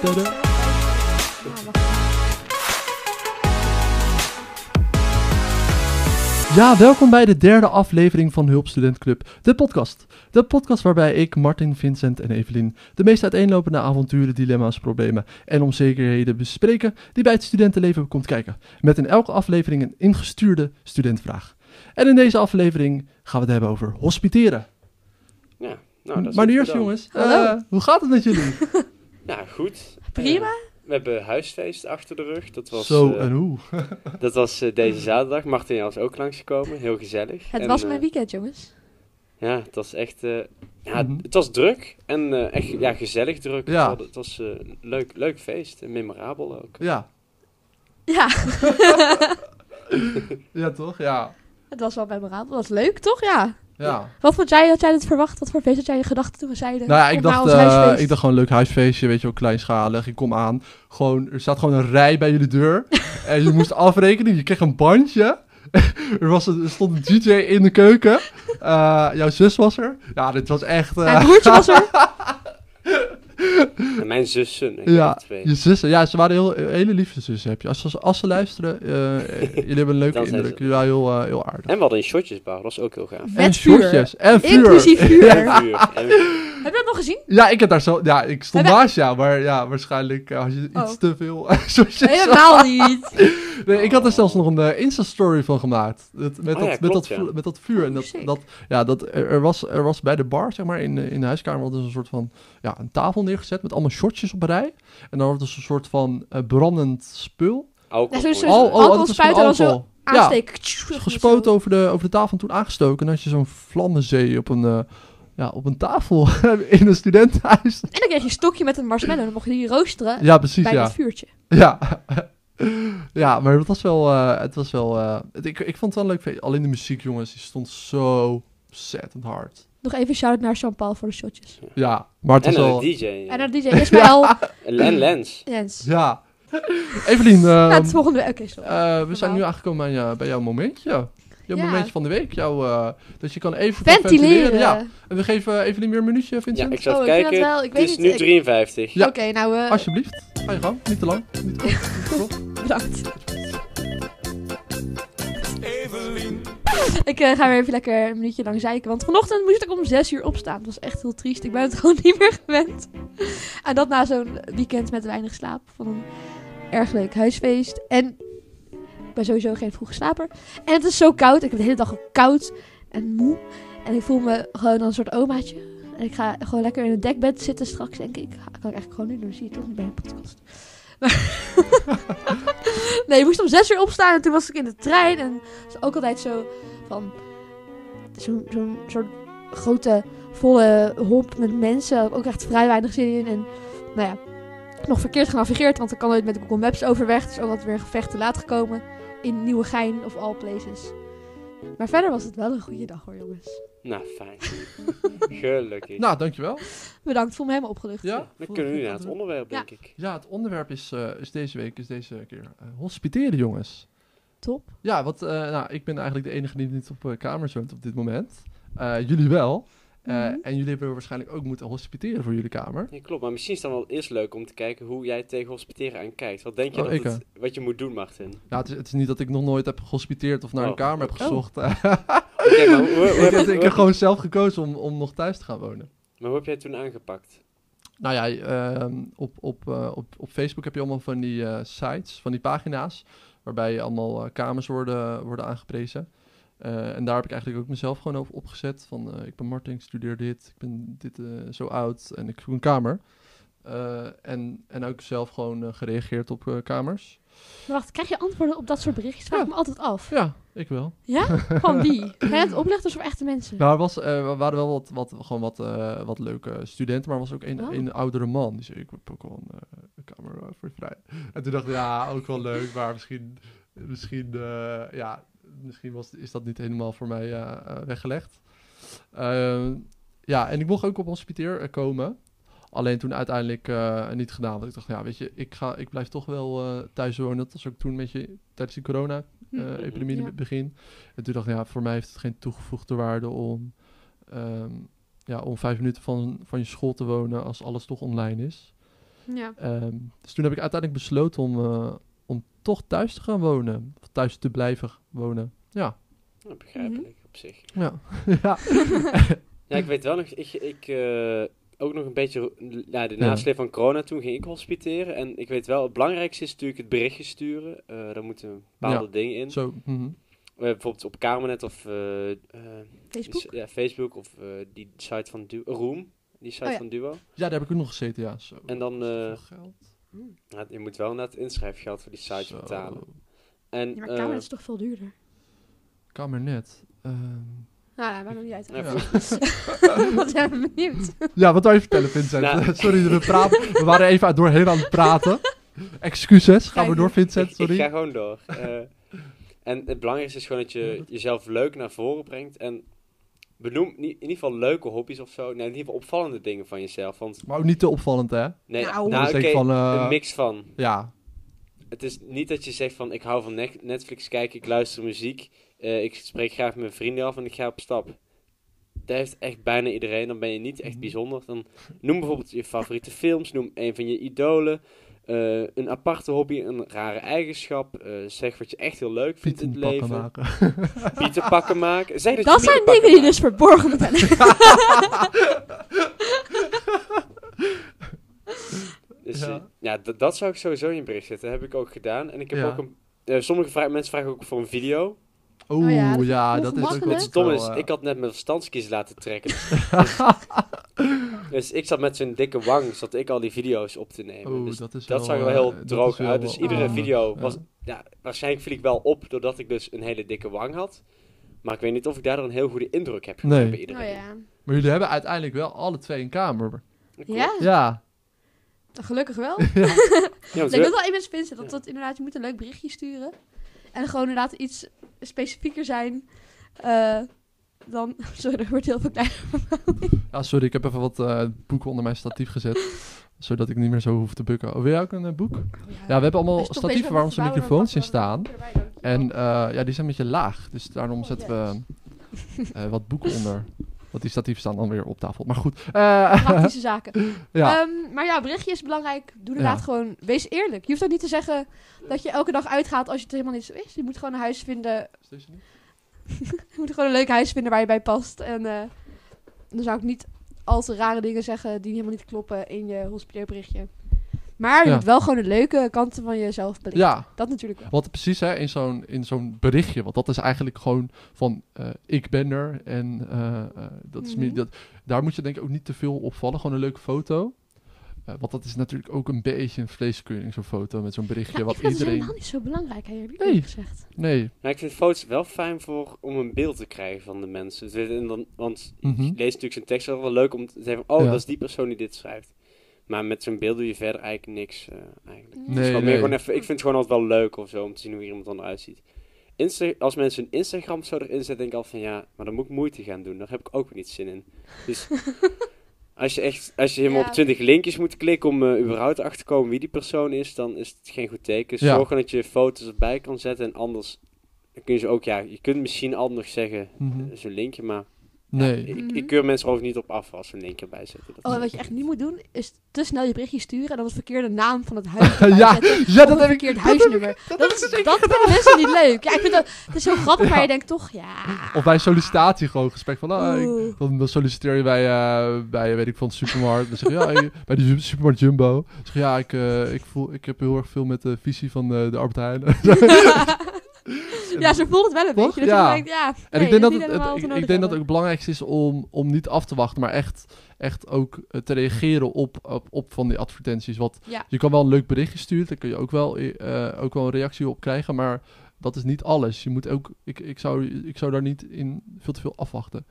Tada. Ja, welkom bij de derde aflevering van Hulp Student Club, de podcast. De podcast waarbij ik, Martin, Vincent en Evelien de meest uiteenlopende avonturen, dilemma's, problemen en onzekerheden bespreken die bij het studentenleven komt kijken. Met in elke aflevering een ingestuurde studentvraag. En in deze aflevering gaan we het hebben over hospiteren. Ja, nou, dat is maar nu eerst jongens, Hallo. eh, hoe gaat het met jullie? Ja, goed. Prima. Eh, we hebben huisfeest achter de rug. Dat was, Zo eh, en hoe? dat was eh, deze zaterdag. Martin was ook langsgekomen. Heel gezellig. Het En, was mijn weekend, jongens. Ja, het was echt... eh, ja, Mhm. het was druk. En eh, echt ja, gezellig druk. Ja. Het was eh, een leuk, leuk feest. En memorabel ook. Ja, Ja, ja toch? Ja. het was wel memorabel. Dat was leuk, toch? Ja. Ja. Wat vond jij, had jij het verwacht? Wat voor feest had jij in gedachten toen we zeiden? Nou ja, ik dacht, eh, huisfeest? ik dacht gewoon een leuk huisfeestje, weet je wel, kleinschalig. Ik kom aan, gewoon, er staat gewoon een rij bij jullie deur. en je moest afrekenen, je kreeg een bandje. er, was een, er stond een DJ in de keuken. Eh, jouw zus was er. Ja, dit was echt... eh, Mijn broertje was er. En mijn zussen. Ik ja, heb er twee. je zussen. Ja, ze waren heel, hele lieve zussen, heb je. Als, ze- als ze luisteren, eh, jullie hebben een leuke indruk. ze- Jullie waren heel, eh, heel aardig. En we hadden een shotjesbar. Dat was ook heel gaaf. Met en vuur. shotjes. En vuur. Inclusief vuur. Vuur. En Heb je dat nog gezien? Ja, ik heb daar zo... Ja, ik stond Heb naast jou, maar ja, waarschijnlijk eh, had je iets Oh. te veel shotjes. Helemaal niet. Nee, ik had er zelfs nog een Insta-story van gemaakt. Dat, met, Oh dat, ja, met, klopt, dat, ja. vu- met dat vuur. En dat, Sick. dat, ja, dat, er, was, er was bij de bar, zeg maar, in, de- in de huiskamer, ze een soort van ja, een tafel neergezet met allemaal shotjes op een rij. En dan was er een soort van eh, brandend spul. alcohol. Ja, zo- zo- dat is spuiten en dan zo. Ja, gespoten over de, over de tafel en toen aangestoken. En dan had je zo'n vlammenzee op een, eh, ja, op een tafel in een studentenhuis. En dan kreeg je een stokje met een marshmallow. En dan mocht je die roosteren Ja, precies, bij ja. het vuurtje. Ja. ja, maar het was wel... eh, het was wel eh, het- ik, ik vond het wel een leuk. Alleen de muziek, jongens, die stond zo ontzettend hard. Nog even shout-out naar Jean-Paul voor de shotjes. Ja, maar het En wel... DJ. En naar DJ Ismaël. En Lens. Jens. Ja. Evelien, ehm, het volgende week. Oké, sorry. eh, we zijn nu aangekomen aan jou- bij jouw momentje. Jouw Ja. momentje van de week. Jouw, eh, dat je kan even Ventileren. Ja, en we geven Evelien weer een minuutje, Ja, Vincent. ik zat Oh, te ik vind kijken. het wel- ik het is niet, nu ik- 53. Ja. Oké, nou, eh, Alsjeblieft, ga je gang. Niet te lang. Niet te kort. Niet te kort. bedankt. Ik eh, ga weer even lekker een minuutje lang zeiken. Want vanochtend moest ik om 6 uur opstaan. Dat was echt heel triest. Ik ben het gewoon niet meer gewend. En dat na zo'n weekend met weinig slaap. Van een erg leuk huisfeest. En ik ben sowieso geen vroege slaper. En het is zo koud. Ik heb de hele dag koud en moe. En ik voel me gewoon een soort omaatje. En ik ga gewoon lekker in het dekbed zitten straks, denk ik. Ga- kan ik eigenlijk gewoon nu doen. Zie je toch niet bij een podcast. Nee, ik moest om 6 uur opstaan. En toen was ik in de trein. En het is ook altijd zo van zo'n zo'n soort grote volle hop met mensen. Ook echt vrij weinig zin in. En nou ja, nog verkeerd genavigeerd. Want ik kan nooit met Google Maps overweg. Dus ook altijd weer een gevecht te laat gekomen. In Nieuwegein of all places. Maar verder was het wel een goede dag hoor jongens. Nou, fijn. Gelukkig. Nou, dankjewel. Bedankt, voel me helemaal opgelucht. Ja, Dan kunnen we nu naar het onderwerp, Ja. denk ik. Ja, het onderwerp is, eh, is deze week, is deze keer eh, hospiteren, jongens. Top. Ja, want eh, nou, ik ben eigenlijk de enige die niet op eh, kamers woont op dit moment. Eh, jullie wel. Eh, Mhm. En jullie hebben waarschijnlijk ook moeten hospiteren voor jullie kamer. Ja, klopt, maar misschien is het dan wel eerst leuk om te kijken hoe jij tegen hospiteren aan kijkt. Wat denk je Oh, dat ik, het, wat je moet doen, Martin? Ja, het is, het is niet dat ik nog nooit heb gehospiteerd of naar een Oh. kamer heb Oh. gezocht. Oké, maar hoe, hoe, ik, heb, heb, ik heb gewoon zelf gekozen om, om nog thuis te gaan wonen. maar hoe heb jij het toen aangepakt? Nou ja, ehm, op, op, eh, op, op Facebook heb je allemaal van die eh, sites, van die pagina's, waarbij allemaal eh, kamers worden, worden aangeprezen. Eh, en daar heb ik eigenlijk ook mezelf gewoon over opgezet. Van, eh, ik ben Martin, ik studeer dit, ik ben dit eh, zo oud en ik zoek een kamer. En, en ook zelf gewoon gereageerd op kamers. Maar wacht, krijg je antwoorden op dat soort berichtjes? Vraag Ja. ik me altijd af. Ja, ik wel. Ja? Van wie? Het oplichters of echte mensen? Nou, er, was, er waren wel wat, wat, gewoon wat, wat leuke studenten, maar er was ook een, Oh. een oudere man. Die zei, ik heb ook wel een, een kamer voor vrij. En toen dacht ik, ja, ook wel leuk, maar misschien, misschien, ja, misschien was, is dat niet helemaal voor mij eh, eh, weggelegd. Ehm, ja, en ik mocht ook op hospiteer eh, komen. Alleen toen uiteindelijk niet gedaan. Want ik dacht, ja, weet je, ik, ga, ik blijf toch wel thuis wonen. Dat was ook toen een beetje tijdens die corona-epidemie in Ja. het begin. En toen dacht ik, ja, voor mij heeft het geen toegevoegde waarde om, ehm, ja, om vijf minuten van, van je school te wonen als alles toch online is. Ja. Ehm, dus toen heb ik uiteindelijk besloten om, om toch thuis te gaan wonen. Of thuis te blijven wonen. Ja. Begrijpelijk op zich. Ja. ja. Ja, ik weet wel nog, ik, ik eh, ook nog een beetje, ja, de nasleep van corona, toen ging ik hospiteren. En ik weet wel, het belangrijkste is natuurlijk het berichtje sturen. Eh daar moeten bepaalde Ja. dingen in. Zo. mhm. Eh, bijvoorbeeld op Kamernet of eh, eh, Facebook? ja, Facebook of eh, die site van du Room, die site Oh ja. van Duo. Ja, daar heb ik ook nog gezeten, ja. Zo. En dan, eh, geld. Ja, je moet wel net inschrijfgeld voor die site Zo. betalen. En, Ja, maar eh, Kamer is toch veel duurder? Kamernet. Ehm, Nou, dat maakt nog niet uit. Ja. Wat zijn we benieuwd? Ja, wat wil je vertellen, Vincent? Nou. sorry, we, praten, we waren even doorheen aan het praten. Excuses, gaan we door, Vincent, ik, sorry. ik ga gewoon door. Eh, en het belangrijkste is gewoon dat je jezelf leuk naar voren brengt. En benoem in ieder geval leuke hobby's of zo. Nee, in ieder geval opvallende dingen van jezelf. Want Maar ook niet te opvallend, hè? nee, Nou. nou, van, eh, een mix van. Ja, Het is niet dat je zegt van ik hou van Net- Netflix kijken, ik luister muziek. eh, ik spreek graag met mijn vrienden af en ik ga op stap. Dat heeft echt bijna iedereen. Dan ben je niet echt Mhm. bijzonder. Dan noem bijvoorbeeld je favoriete films. Noem een van je idolen. Eh, een aparte hobby, een rare eigenschap. eh, zeg wat je echt heel leuk vindt in het pakken leven. maken. Pieten pakken maken. Zeg dat, Dat je zijn dingen die dus verborgen zijn. Dus, Ja. d- dat zou ik sowieso in je bericht zetten. Dat heb ik ook gedaan. En ik heb Ja. ook een... eh, sommige vra- mensen vragen ook voor een video. Oeh, Oh ja, ja, dat is dat is ook. Het stomme is, ik had net mijn verstandskies laten trekken. Dus ik zat met zo'n dikke wang, zat ik al die video's op te nemen. Oeh, dus dat is dat wel, zag er wel eh, heel droog wel uit. Dus wel iedere Oh. video Ja. was... Ja, waarschijnlijk viel ik wel op doordat ik dus een hele dikke wang had. Maar ik weet niet of ik daardoor een heel goede indruk heb Nee. bij Oh iedereen. ja. Maar jullie hebben uiteindelijk wel alle twee een kamer. Ja? Ja. Gelukkig wel. Ja, want Ik denk we- dat wel iemand Vincent, dat dat inderdaad, je moet een leuk berichtje sturen. En gewoon inderdaad iets specifieker zijn. eh, dan, sorry, er wordt heel veel kleiner. ja, sorry, ik heb even wat eh, boeken onder mijn statief gezet. zodat ik niet meer zo hoef te bukken. Oh, wil jij ook een eh, boek? Ja, we hebben allemaal statieven waar onze microfoons in staan. En eh, ja, die zijn een beetje laag. Dus daarom Oh, zetten we eh, wat boeken onder. Want die statieven staan dan weer op tafel. Maar goed. eh, Praktische zaken. ja. Ehm, maar ja, berichtje is belangrijk. Doe inderdaad Ja. gewoon, wees eerlijk. Je hoeft ook niet te zeggen dat je elke dag uitgaat als je het helemaal niet zo is. Je moet gewoon een huis vinden. Je moet gewoon een leuk huis vinden waar je bij past. En eh, dan zou ik niet al te rare dingen zeggen die helemaal niet kloppen in je hospitaalberichtje. Maar je Ja. moet wel gewoon de leuke kanten van jezelf belichten. ja, Dat natuurlijk wel. Want precies hè, in zo'n, in zo'n berichtje, want dat is eigenlijk gewoon van eh, ik ben er en eh, eh, dat is meer, Mhm. dat, daar moet je denk ik ook niet te veel opvallen. Gewoon een leuke foto. Eh, want dat is natuurlijk ook een beetje een vleeskeuring, zo'n foto met zo'n berichtje. Ja, wat ik vind het iedereen. helemaal niet zo belangrijk, hè, heb ik Nee. gezegd. Nee. Maar ik vind foto's wel fijn voor, om een beeld te krijgen van de mensen. Dus, en dan, want je leest natuurlijk zijn tekst wel wel leuk om te zeggen oh, Ja. dat is die persoon die dit schrijft. Maar met zo'n beeld doe je verder eigenlijk niks. eh, eigenlijk. Het is Nee, meer gewoon even, ik vind het gewoon altijd wel leuk of zo om te zien hoe iemand dan eruit ziet. Insta als mensen een Instagram zo erin zetten, denk ik altijd van ja, maar dan moet ik moeite gaan doen. Daar heb ik ook weer niet zin in. Dus als je echt, als je helemaal Ja. op 20 linkjes moet klikken om eh, überhaupt achter te komen wie die persoon is, dan is het geen goed teken. Ja. zorg dat je foto's erbij kan zetten en anders dan kun je ze ook, ja, je kunt misschien altijd nog zeggen, Mhm. eh, zo'n linkje, maar Nee. ik, Mhm. ik keur mensen er ook niet op af als ze een linkje erbij zetten. Dat Oh, wat je echt niet moet doen, is te snel je berichtje sturen en dan het verkeerde naam van het huis erbij Ja, zetten. ja, dat een heb ik. verkeerd huisnummer. Dat, ik is, zeker dat vinden mensen niet leuk. Ja, ik vind dat, het is zo grappig, maar je denkt toch, ja. Of bij sollicitatie gewoon gesprek van, ik- Oeh. dan, solliciteer je bij, eh, bij weet ik van de supermarkt. Dan zeg je, ja, ik- bij de supermarkt Jumbo. Dan zeg je, ja, ik, eh, ik, voel, ik heb heel erg veel met de visie van de, de Albert Heijn. Ja, zo voelt het wel een Toch? beetje. Ja. denkt, ja, En ik denk dat het, het- ik, denk dat het belangrijk is om, om niet af te wachten, maar echt, echt ook eh, te reageren op, op, op van die advertenties. Want Ja. je kan wel een leuk berichtje sturen, daar kun je ook wel, eh, ook wel een reactie op krijgen, maar dat is niet alles. Je moet ook, ik, ik, zou, ik zou daar niet in veel te veel afwachten.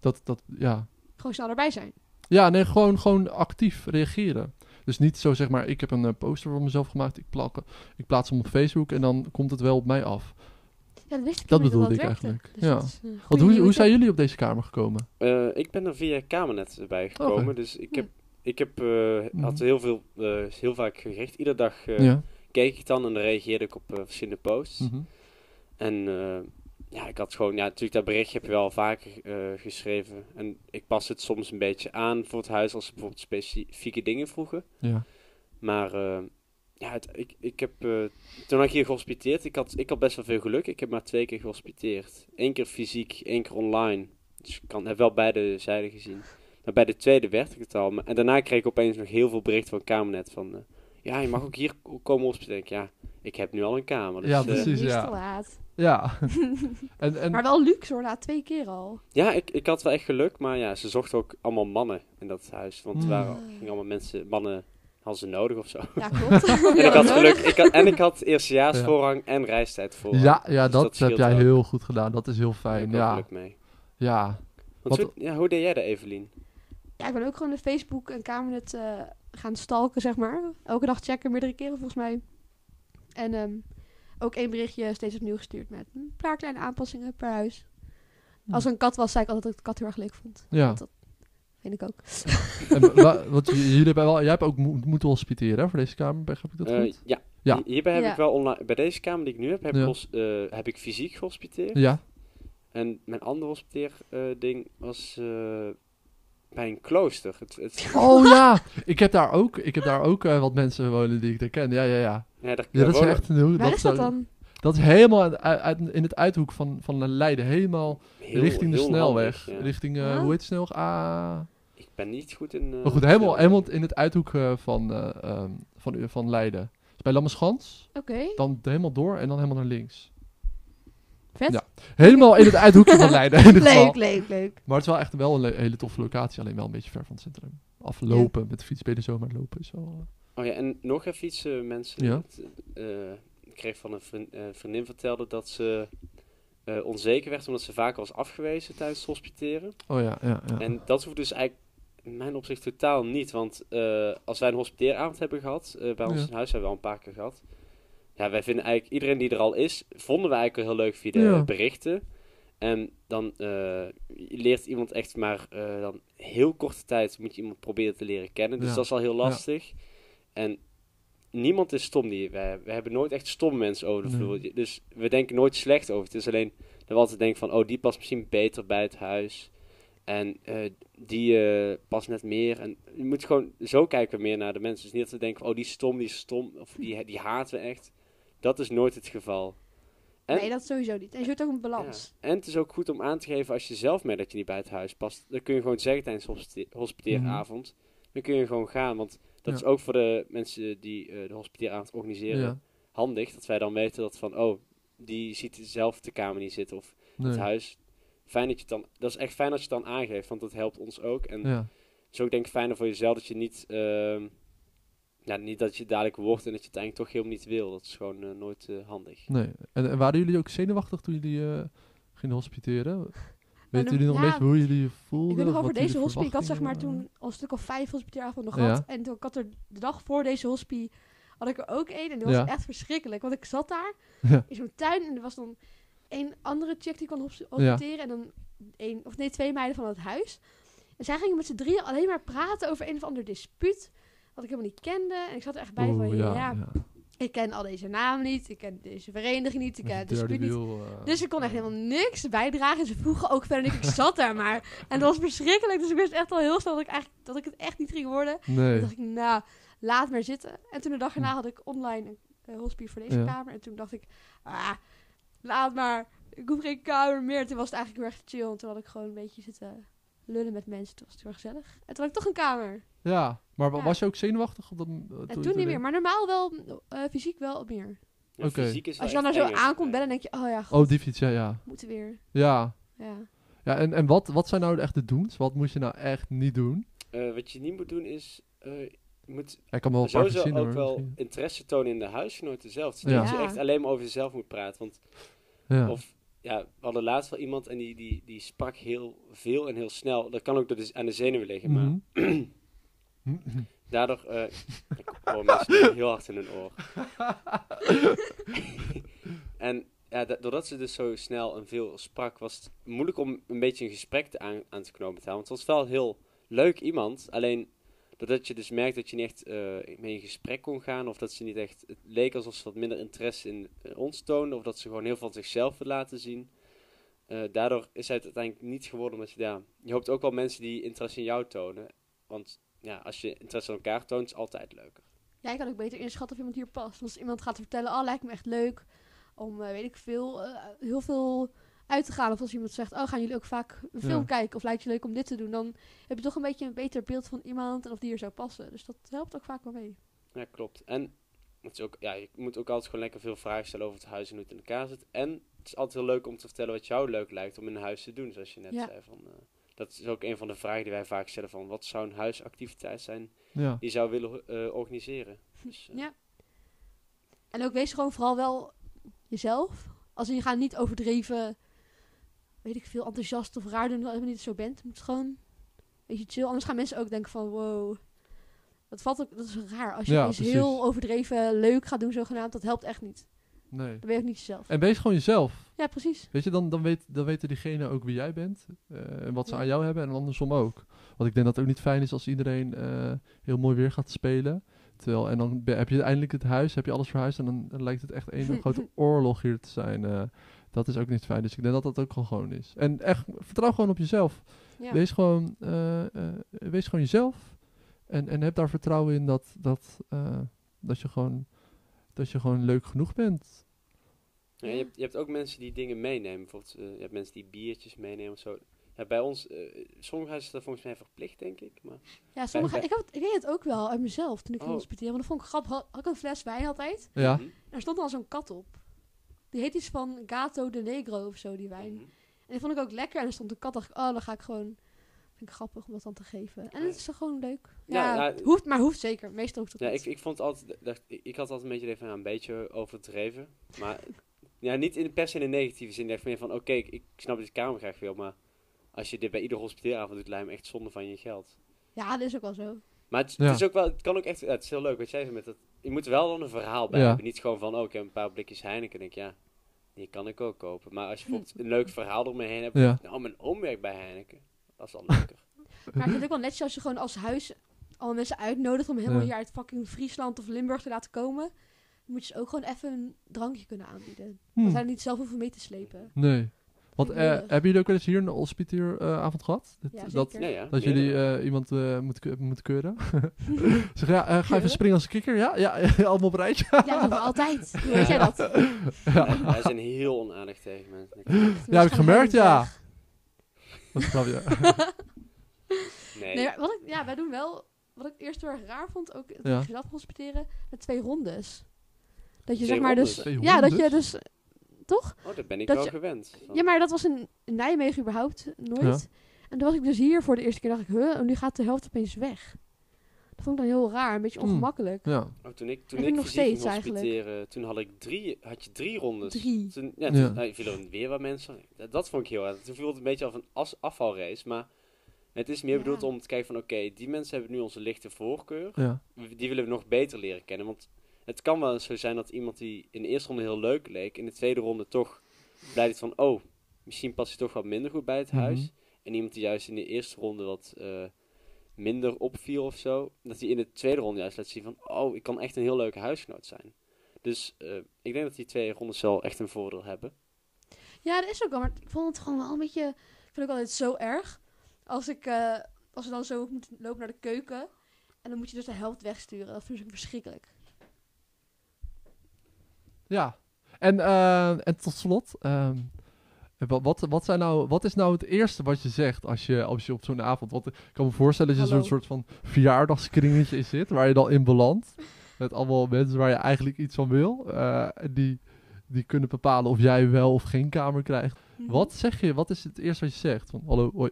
Dat, dat, ja. Gewoon snel erbij zijn. Ja, nee, gewoon, gewoon actief reageren. Dus niet zo zeg maar, ik heb een eh, poster van mezelf gemaakt, ik, plak, ik plaats hem op Facebook en dan komt het wel op mij af. Ja, dat wist ik Dat bedoelde ik eigenlijk, Dus ja. een Want hoe, hoe zijn jullie op deze kamer gekomen? Eh, ik ben er via Kamernet bij gekomen, dus ik Ja. heb, ik heb eh, had Mhm. heel, veel, eh, heel vaak gericht. Iedere dag eh, ja. keek ik dan en reageerde ik op eh, verschillende posts. Mhm. En eh, ja, ik had gewoon, ja, natuurlijk dat berichtje heb je wel vaker eh, geschreven. En ik pas het soms een beetje aan voor het huis als ze bijvoorbeeld specifieke dingen vroegen. Ja. Maar eh, ja, het, ik, ik heb, eh, toen had ik hier gehospiteerd, ik had, ik had best wel veel geluk. Ik heb maar twee keer gehospiteerd. Eén keer fysiek, één keer online. Dus ik kan, heb wel beide zijden gezien. Maar bij de tweede werd ik het al. Maar- En daarna kreeg ik opeens nog heel veel berichten van Kamernet van... eh, ja, je mag ook hier ko- komen hospiteren. Ja, ik heb nu al een kamer. Dus, Ja, eh, precies. Ja. Ja. en, en, Maar wel luxe hoor, na twee keer al. Ja, ik, ik had wel echt geluk, maar ja, ze zochten ook allemaal mannen in dat huis. Want er Hmm. waren, gingen allemaal mensen, mannen hadden ze nodig of zo. Ja, klopt. En ik had geluk, ik had, en ik had eerstejaarsvoorrang en reistijd voorrang. ja, ja, Dus dat, dat heb jij ook. heel goed gedaan. Dat is heel Daar heb fijn. ik ook Ja. geluk mee. Ja. Want Wat- hoe, ja, hoe deed jij dat, Evelien? Ja, ik ben ook gewoon de Facebook en Kamernet eh, gaan stalken, zeg maar. Elke dag checken, meerdere keren volgens mij. En ehm, ook één berichtje steeds opnieuw gestuurd met een paar kleine aanpassingen per huis. Als er een kat was, zei ik altijd dat ik de kat heel erg leuk vond. Ja. Want Dat vind ik ook. En wa- wat, jullie hebben wel, jij hebt ook mo- moeten hospiteren hè, voor deze kamer. Begrijp ik dat Eh, goed? ja. Ja. Hi- hierbij heb Ja. ik wel online, bij deze kamer die ik nu heb, heb, Ja. ik, hos- eh, heb ik fysiek gehospiteerd. Ja. En mijn andere hospiteer eh, ding was eh, bij een klooster. Het, het, Oh ja, ik heb daar ook, ik heb daar ook eh, wat mensen wonen die ik er ken. Ja, ja, ja. ja, daar, Ja, dat is echt een. Waar is dat dan? Dat is helemaal uit, uit- in het uithoek van, van Leiden. Helemaal heel- richting de snelweg. handig, ja. Richting, eh, hoe heet de snelweg? Ah. Ik ben niet goed in... eh, Maar goed, helemaal, helemaal in het uithoek eh, van, eh, ehm, van, van Leiden. Dus bij Lammerschans, Oké, dan helemaal door en dan helemaal naar links. Vet. Ja. Helemaal in het uithoekje van Leiden in geval. Leuk, leuk, leuk. Maar het is wel echt wel een le- hele toffe locatie, alleen wel een beetje ver van het centrum. Aflopen met de fiets bij de zomer lopen is wel... eh, Oh ja, en nog even iets, eh, mensen. Ja. Het, eh, ik kreeg van een vriend, eh, vriendin vertelde dat ze eh, onzeker werd omdat ze vaak was afgewezen tijdens het hospiteren. Oh ja, ja, ja. En dat hoeft dus eigenlijk in mijn opzicht totaal niet. Want eh, als wij een hospiteeravond hebben gehad, eh, bij ons Ja. in huis hebben we al een paar keer gehad. Ja, wij vinden eigenlijk iedereen die er al is, vonden we eigenlijk heel leuk via de Ja. berichten. En dan eh, leert iemand echt maar eh, dan heel korte tijd moet je iemand proberen te leren kennen. Dus Ja. dat is al heel lastig. En niemand is stom. Die, wij, we hebben nooit echt stomme mensen over de Nee. vloer. Dus we denken nooit slecht over. Het is alleen dat we altijd denken van, oh, die past misschien beter bij het huis. En eh, die past net meer. En je moet gewoon, zo kijken we meer naar de mensen. Dus niet dat we denken, van, oh, die is stom, die is stom. Of die, die haten we echt. Dat is nooit het geval. En, Nee, dat sowieso niet. En je hoort ook een balans. ja. en het is ook goed om aan te geven als je zelf merkt dat je niet bij het huis past. Dan kun je gewoon zeggen tijdens de hospite- hospiteeravond. Dan kun je gewoon gaan. Want dat Ja. is ook voor de mensen die eh, de hospiteeravond organiseren ja. handig. Dat wij dan weten dat van, oh, die ziet zelf de kamer niet zitten of Nee. het huis. Fijn dat je het dan, dat is echt fijn als je het dan aangeeft, want dat helpt ons ook. En Ja. het is ook denk ik fijner voor jezelf dat je niet, ehm, ja, niet dat je dadelijk wordt en dat je het eigenlijk toch helemaal niet wil. Dat is gewoon eh, nooit eh, handig. Nee. En, en waren jullie ook zenuwachtig toen jullie eh, gingen hospiteren? Weten nog- jullie nog een ja, beetje hoe jullie je voelden? Ik weet nog of over deze hospie. Ik had zeg maar toen al een stuk of vijf hospiteeravonden Ja. gehad. En toen ik had er de dag voor deze hospie had ik er ook één. En die was Ja. echt verschrikkelijk. Want ik zat daar Ja. in zo'n tuin en er was dan één andere chick die kon hosp- hospiteren. En dan één, of nee, twee meiden van het huis. En zij gingen met z'n drieën alleen maar praten over een of ander dispuut. Wat ik helemaal niet kende. En ik zat er echt bij Oeh, van, ja, ja, ja. ik ken al deze namen niet. Ik ken deze vereniging niet. Ik ken derde niet. eh, Dus ik kon echt helemaal niks bijdragen. En ze vroegen ook verder niks. Ik zat daar maar. En dat was verschrikkelijk. Dus ik wist echt al heel snel dat ik, eigenlijk, dat ik het echt niet ging worden. Nee. Toen dacht ik, nou, laat maar zitten. En toen de dag erna had ik online een uh, hospie voor deze Ja. kamer. En toen dacht ik, ah, laat maar. Ik hoef geen kamer meer. Toen was het eigenlijk heel erg chill. En toen had ik gewoon een beetje zitten lullen met mensen. Toen was het heel erg gezellig. En toen had ik toch een kamer. Ja, maar Ja. was je ook zenuwachtig? Op dat, eh, toen niet meer. Maar normaal wel, eh, fysiek wel meer. Oké. fysiek is wel Als je dan er zo aankomt bellen, denk je, oh ja, god, Oh, die fiets, ja, ja. moeten weer. Ja, Ja. ja en, en wat, wat zijn nou de echte do's? Wat moet je nou echt niet doen? Eh, wat je niet moet doen is, eh, je moet Ik kan wel een paar sowieso ook hoor, wel misschien. interesse tonen in de huisgenoten zelf. Dus Ja. dat je Ja. echt alleen maar over jezelf moet praten. Want Ja. Of ja, we hadden laatst wel iemand en die, die, die sprak heel veel en heel snel. Dat kan ook door de, aan de zenuwen liggen, maar Mhm. daardoor... eh ik hoor mensen heel hard in hun oor. en ja, da- doordat ze dus zo snel en veel sprak, was het moeilijk om een beetje een gesprek te aan, aan te knopen te houden. Want het was wel heel leuk iemand, alleen doordat je dus merkt dat je niet echt eh, mee in gesprek kon gaan, of dat ze niet echt, het leek alsof ze wat minder interesse in ons toonden, of dat ze gewoon heel veel van zichzelf willen laten zien. Eh, daardoor is het uiteindelijk niet geworden, omdat je, ja, je hoopt ook wel mensen die interesse in jou tonen. Want ja, als je interesse in elkaar toont, is het altijd leuker. Jij kan ook beter inschatten of iemand hier past. Als iemand gaat vertellen, oh, lijkt me echt leuk om, eh, weet ik veel, eh, heel veel uit te gaan. Of als iemand zegt, oh, gaan jullie ook vaak een film Ja. kijken? Of lijkt je leuk om dit te doen? Dan heb je toch een beetje een beter beeld van iemand en of die hier zou passen. Dus dat helpt ook vaak wel mee. Ja, klopt. En het is ook, ja, je moet ook altijd gewoon lekker veel vragen stellen over het huis en hoe het in elkaar zit. En het is altijd heel leuk om te vertellen wat jou leuk lijkt om in een huis te doen, zoals je net Ja. zei. Van, eh, dat is ook een van de vragen die wij vaak stellen van, wat zou een huisactiviteit zijn Ja. die je zou willen eh, organiseren? Dus, eh, Ja. En ook wees gewoon vooral wel jezelf. Als in, je gaat niet overdreven, weet ik veel, enthousiast of raar doen als je niet zo bent. Je moet gewoon een beetje chill. Anders gaan mensen ook denken van, wow. Dat, valt ook, dat is raar. Als je Ja, precies. heel overdreven leuk gaat doen zogenaamd, dat helpt echt niet. Nee. Dan ben je ook niet jezelf. En wees gewoon jezelf. Ja, precies. Weet je, dan, dan, weet, dan weten diegenen ook wie jij bent. eh, en wat ze Ja. aan jou hebben en andersom ook. Want ik denk dat het ook niet fijn is als iedereen eh, heel mooi weer gaat spelen. Terwijl, en dan heb je eindelijk het huis, heb je alles verhuisd. En dan, dan lijkt het echt een grote oorlog hier te zijn. eh. dat is ook niet fijn. Dus ik denk dat dat ook gewoon is. En echt, vertrouw gewoon op jezelf. Ja. Wees, gewoon, wees gewoon jezelf. En, en heb daar vertrouwen in dat, dat, dat, je gewoon, dat je gewoon leuk genoeg bent. Ja, je, hebt, je hebt ook mensen die dingen meenemen. Bijvoorbeeld, eh, je hebt mensen die biertjes meenemen of zo. Ja, bij ons, eh sommige huizen is dat volgens mij verplicht, denk ik. Maar, Ja, sommige, bij- ik, heb het, ik weet het ook wel uit mezelf toen ik ging Oh. hospiteren. Want dat vond ik grappig. Had had ik een fles wijn altijd. Ja, Mhm, En daar stond dan zo'n kat op. Die heet iets van Gato de Negro of zo, die wijn. mhm. En die vond ik ook lekker. En er stond een kat. dacht ik, oh, dan ga ik gewoon... Vind ik grappig om dat dan te geven. En het is toch gewoon leuk. Ja, Ja, ja, hoeft, maar hoeft zeker. Meestal hoeft dat Ja, niet. ik, ik vond altijd, dacht, ik, ik had altijd een beetje het ja, een beetje overdreven. Maar ja, niet in, per se in een negatieve zin. Ik dacht meer van, oké, ik, ik snap dat je kamer graag wil, maar als je dit bij iedere hospiteeravond doet, lijkt me echt zonde van je geld. Ja, dat is ook wel zo. Maar het, Ja. het is ook wel, het kan ook echt, ja, het is heel leuk wat jij zei met dat. Je moet er wel dan een verhaal bij Ja. hebben. Niet gewoon van, oh, ik heb een paar blikjes Heineken. denk ik, ja, die kan ik ook kopen. Maar als je bijvoorbeeld een leuk verhaal ermee heen hebt. Ja. Nou, mijn oom werkt bij Heineken. Dat is wel leuker. Maar ik vind het ook wel netjes als je gewoon als huis alle mensen uitnodigt om helemaal Ja. hier uit fucking Friesland of Limburg te laten komen. Dan moet je ze ook gewoon even een drankje kunnen aanbieden. Hm. Dat zij er niet zelf hoeven mee te slepen. Nee. Want eh, hebben jullie ook wel eens hier een hospitieravond gehad? Dat, Ja, dat. Ja, ja. dat jullie eh, iemand eh moeten moeten keuren? zeg, ja, eh, ga even springen als een kikker? Ja, ja allemaal op een rijtje. Ja, dat doen we altijd. Hoe weet jij dat? Wij- Wij zijn heel onaardig tegen mensen. Ja, heb ik gemerkt, ja. Dat is grapje. Nee. Nee, wat ik, ja, wij doen wel, wat ik eerst heel erg raar vond, ook toen Ja. zelf hospiteren, met twee rondes. Dat je Twee zeg maar rondes? dus, Twee ja, dat je dus, toch? Oh, dat ben ik Dat wel je- gewend. Van- Ja, maar dat was in, in Nijmegen überhaupt nooit. Ja. En toen was ik dus hier voor de eerste keer, dacht ik, huh, en nu gaat de helft opeens weg. Dat vond ik dan heel raar, een beetje Hmm. ongemakkelijk. Ja. Oh, toen ik, toen ik ik nog steeds eigenlijk. hospiteren, toen had ik drie, had je drie rondes. Drie. Toen, ja, Ja. toen nou, viel er weer wat mensen. Dat, dat vond ik heel erg. Toen viel het een beetje als een as, afvalrace, maar het is meer Ja. bedoeld om te kijken van oké, die mensen hebben nu onze lichte voorkeur. Ja. Die willen we nog beter leren kennen, want het kan wel eens zo zijn dat iemand die in de eerste ronde heel leuk leek, in de tweede ronde toch blijkt van oh, misschien past hij toch wat minder goed bij het Mhm. huis. En iemand die juist in de eerste ronde wat eh, minder opviel of zo, dat hij in de tweede ronde juist laat zien van oh, ik kan echt een heel leuke huisgenoot zijn. Dus eh, ik denk dat die twee rondes wel echt een voordeel hebben. Ja, dat is ook wel, maar ik vond het gewoon wel een beetje, ik vind het ook altijd zo erg. Als ik, eh, als we dan zo moeten lopen naar de keuken, en dan moet je dus de helft wegsturen. Dat vind ik verschrikkelijk. Ja. En, eh, en tot slot, ehm, wat, wat, wat, zijn nou, wat is nou het eerste wat je zegt als je, als je op zo'n avond... Want ik kan me voorstellen dat je zo'n soort van verjaardagskringetje in zit, waar je dan in belandt. Met allemaal mensen waar je eigenlijk iets van wil. eh, die, die kunnen bepalen of jij wel of geen kamer krijgt. Mhm. Wat zeg je? Wat is het eerste wat je zegt? Van, hallo, hoi.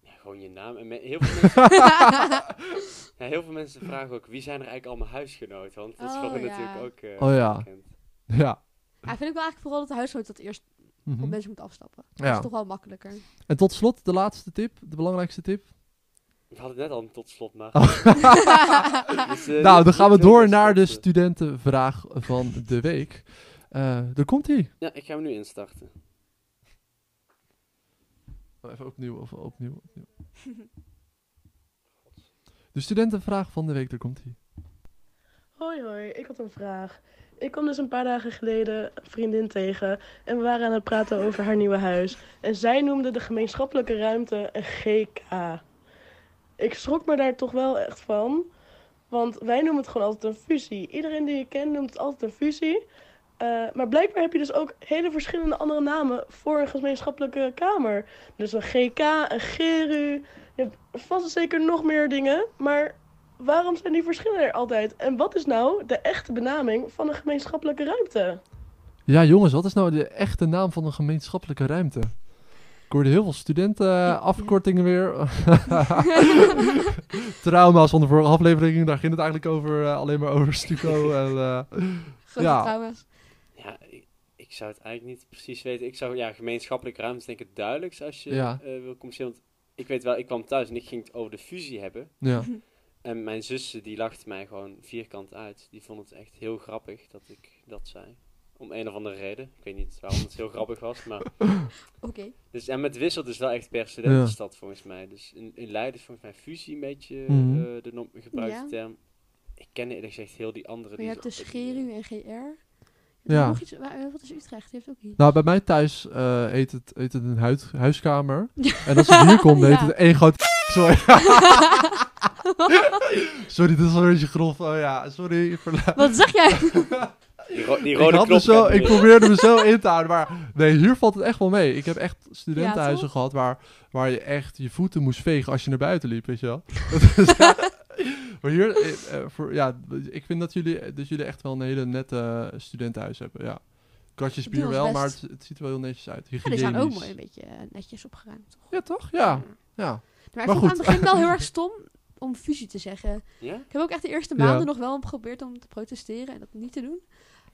Ja, gewoon je naam. En me- heel, veel mensen, ja, heel veel mensen vragen ook wie zijn er eigenlijk allemaal huisgenoten. Want dat is Oh, gewoon ja. natuurlijk ook eh, Oh, ja. bekend. Ja. Ja, vind ik wel eigenlijk vooral dat de huisgenoot dat eerst Mhm. op mensen moet afstappen. Dat Ja. is toch wel makkelijker. En tot slot, de laatste tip, de belangrijkste tip. We hadden het net al tot slot, maar... Oh. Dus, eh, nou, dan gaan we door naar de tot, eh, studentenvraag van de week. Eh daar komt hij. Ja, ik ga hem nu instarten. Even opnieuw, of opnieuw, opnieuw. De studentenvraag van de week, daar komt hij. Hoi hoi, ik had een vraag. Ik kwam dus een paar dagen geleden een vriendin tegen en we waren aan het praten over haar nieuwe huis. En zij noemde de gemeenschappelijke ruimte een GK. Ik schrok me daar toch wel echt van, Want wij noemen het gewoon altijd een fusie. Iedereen die je kent noemt het altijd een fusie. Eh, maar blijkbaar heb je dus ook hele verschillende andere namen voor een gemeenschappelijke kamer. Dus een GK, een GERU. Je hebt vast en zeker nog meer dingen. Maar waarom zijn die verschillen er altijd? En wat is nou de echte benaming van een gemeenschappelijke ruimte? Ja, jongens, wat is nou de echte naam van een gemeenschappelijke ruimte? Ik hoorde heel veel studenten ja. afkortingen weer. Trauma's van de vorige aflevering, daar ging het eigenlijk over, eh, alleen maar over Stuco. en, eh, Grote Ja. trauma's. Ja, ik, ik zou het eigenlijk niet precies weten. Ik zou, ja, gemeenschappelijke ruimte is denk ik het duidelijkst als je Ja. eh, wil communiceren. Want ik weet wel, ik kwam thuis en ik ging het over de fusie hebben. ja. En mijn zussen, die lachten mij gewoon vierkant uit. Die vonden het echt heel grappig dat ik dat zei. Om een of andere reden. Ik weet niet waarom het heel grappig was, maar... Oké. Dus, en met wisselt is wel echt per studentenstad volgens mij. Dus in, in Leiden is volgens mij fusie een beetje Mhm. eh, de nom- gebruikte Ja. term. Ik ken eerlijk gezegd heel die andere. Maar je die hebt de Scheru en GR. Ja. Nog iets, wa- wat is Utrecht? Die heeft ook iets. Nou, bij mij thuis eh, heet, het, heet het een huid, huiskamer. En als ik hier kom, dan heet Ja. het één groot... Sorry. sorry, dit is wel een beetje grof. Oh ja, sorry. Wat zeg jij? Die, ro- die Ik, rode had me knop. zo, ik probeerde me zo in te houden, maar nee, hier valt het echt wel mee. Ik heb echt studentenhuizen gehad waar, waar je echt je voeten moest vegen als je naar buiten liep, weet je wel. Dat maar hier, eh, eh, voor, ja, ik vind dat jullie, dat jullie echt wel een hele nette studentenhuis hebben, ja. Kratjes bier wel, best. maar het, het ziet er wel heel netjes uit. Ja, die zijn ook Hygiënisch. mooi een beetje eh, netjes opgeruimd. Toch? Ja, toch? Ja, ja. Maar, Maar ik vond het aan het begin wel heel erg stom om fusie te zeggen. Ja? Ik heb ook echt de eerste Ja. maanden nog wel geprobeerd om te protesteren en dat niet te doen.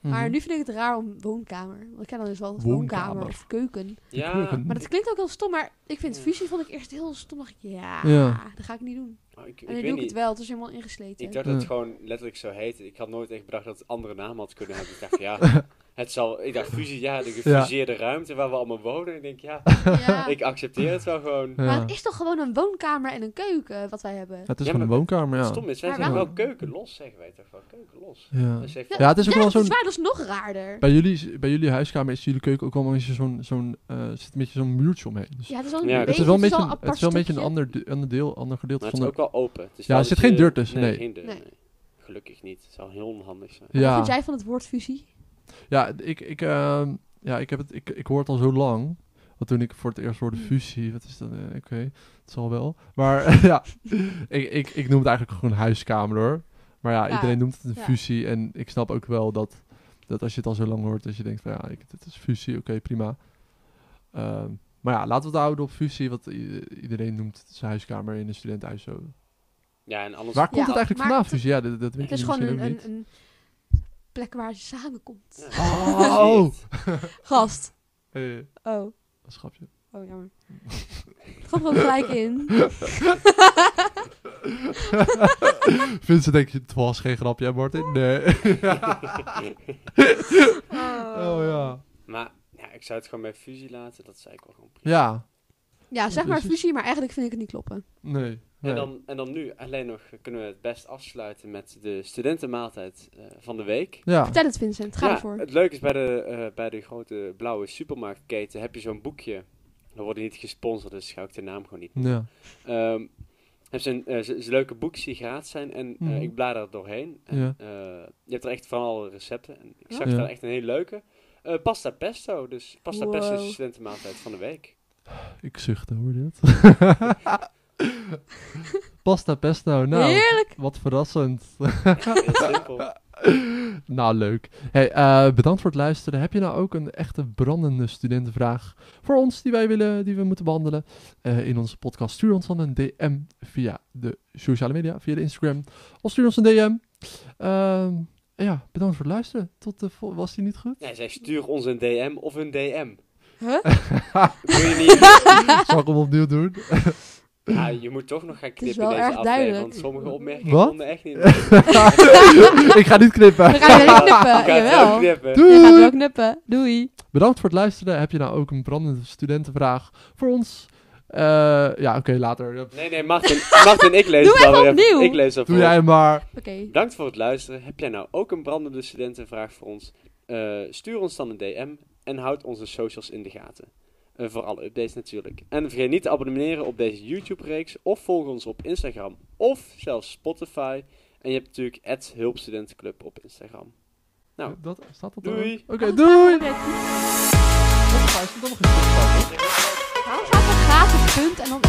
Maar Mhm. nu vind ik het raar om woonkamer. Want ik ken dan dus wel woonkamer, Woonkamer. of keuken. Ja. Maar dat klinkt ook heel stom. Maar ik vind fusie vond ik eerst heel stom. dacht ik, ja, Ja. dat ga ik niet doen. Oh, ik, En nu weet doe ik niet. het wel. Het is helemaal ingesleten. Ik dacht dat het gewoon letterlijk zo heette. Ik had nooit echt bedacht dat het andere naam had kunnen hebben. Ik dacht, ja, het zal... Ik dacht, fusie, ja, de gefuseerde ruimte waar we allemaal wonen. Ik denk, ja, ja. ik accepteer het wel gewoon. Ja. Maar het is toch gewoon een woonkamer en een keuken wat wij hebben. Het is Ja, gewoon een woonkamer, ja. Stom is, wij zeggen wel keuken los, zeggen wij toch wel. Keuken los. Ja. Dus Ja, het is ook wel dat zo'n... is dat is nog raarder. Bij jullie, bij jullie huiskamer is jullie keuken ook allemaal een beetje zo'n, zo'n, eh, zit een beetje zo'n muurtje omheen. Dus Ja, het is wel een beetje, het is wel een beetje, een een, het is wel een, beetje een ander, de- ander deel, ander gedeelte Maar het van is de... ook wel open. Het is Ja, wel er zit geen deur tussen, nee. Gelukkig niet. Het zou heel onhandig zijn. Wat vind jij van het woord fusie? Ja, ik, ik, ehm, ja, ik heb het, ik, ik hoor het al zo lang. Want toen ik voor het eerst hoorde Hmm. fusie, wat is dat? eh, Oké, het zal wel. Maar ja, ik, ik, ik noem het eigenlijk gewoon huiskamer hoor. Maar ja, Ja, iedereen noemt het een ja. fusie. En ik snap ook wel dat, dat als je het al zo lang hoort, dat je denkt van ja, ik, dit is fusie, oké, prima. Ehm, maar ja, laten we het houden op fusie, want iedereen noemt zijn huiskamer in een studentenhuis zo. Ja, en anders... Waar komt Ja, het eigenlijk vandaan, het- fusie? Ja, dat, dat weet Het is gewoon een, een, niet. een plek waar je samenkomt. Ja. Oh! Gast. Hey, Oh, een schapje. oh jammer. Er ook gelijk in. Vincent denk je, het was geen grapje, hè Martin? Nee. oh ja. Maar ja, ik zou het gewoon bij fusie laten. Dat zei ik wel gewoon prima. Ja, Ja, zeg maar Dus fusie, maar eigenlijk vind ik het niet kloppen. nee. nee. En, dan, en dan nu alleen nog kunnen we het best afsluiten met de studentenmaaltijd eh, van de week. Ja, Vertel het Vincent, ga ja, ervoor. het leuke is bij de, eh, bij de grote blauwe supermarktketen heb je zo'n boekje. We worden niet gesponsord, dus ga ik de naam gewoon niet noemen. ja. Ehm heb ze een eh, ze- ze leuke boekjes die gratis zijn en eh, Mhm. ik blader er doorheen. En, Ja. eh, je hebt er echt van alle recepten. En ik zag Ja. daar echt een hele leuke. Eh, pasta pesto, dus pasta pesto is de studentenmaaltijd van de week. Ik zuchtte, hoor je dit? Pasta pesto, nou, Heerlijk! wat verrassend. Heel simpel. nou, leuk. Hey, eh, bedankt voor het luisteren. Heb je nou ook een echte brandende studentenvraag voor ons die wij willen, die we moeten behandelen eh, in onze podcast? Stuur ons dan een DM via de sociale media, via de Instagram. Of stuur ons een DM. Ehm, ja, bedankt voor het luisteren. Tot de vol- Was die niet goed? Nee, zij stuur ons een DM of een DM. Huh? Doe je niet. Zal ik hem opnieuw doen? Ja, je moet toch nog gaan is knippen wel in deze erg aflevering, duidelijk. want sommige opmerkingen Wat? konden echt niet. ik ga niet knippen. We gaan Je knippen, jawel. ook knippen. Je gaat Doei! wel knippen, doei. Bedankt voor het luisteren. Heb je nou ook een brandende studentenvraag voor ons? Eh, ja, oké, later. Nee, nee, Martin, Martin ik lees Doe het wel weer opnieuw. Ik lees het Doe jij hem maar. Oké. Bedankt voor het luisteren. Heb jij nou ook een brandende studentenvraag voor ons? Eh, stuur ons dan een DM en houd onze socials in de gaten. Eh, voor alle updates natuurlijk. En vergeet niet te abonneren op deze YouTube-reeks of volg ons op Instagram of zelfs Spotify. En je hebt natuurlijk Hulpstudentenclub op Instagram. Nou, dat, staat dat doei. er? Oké, doei! nog Waarom staat er gratis punt en dan...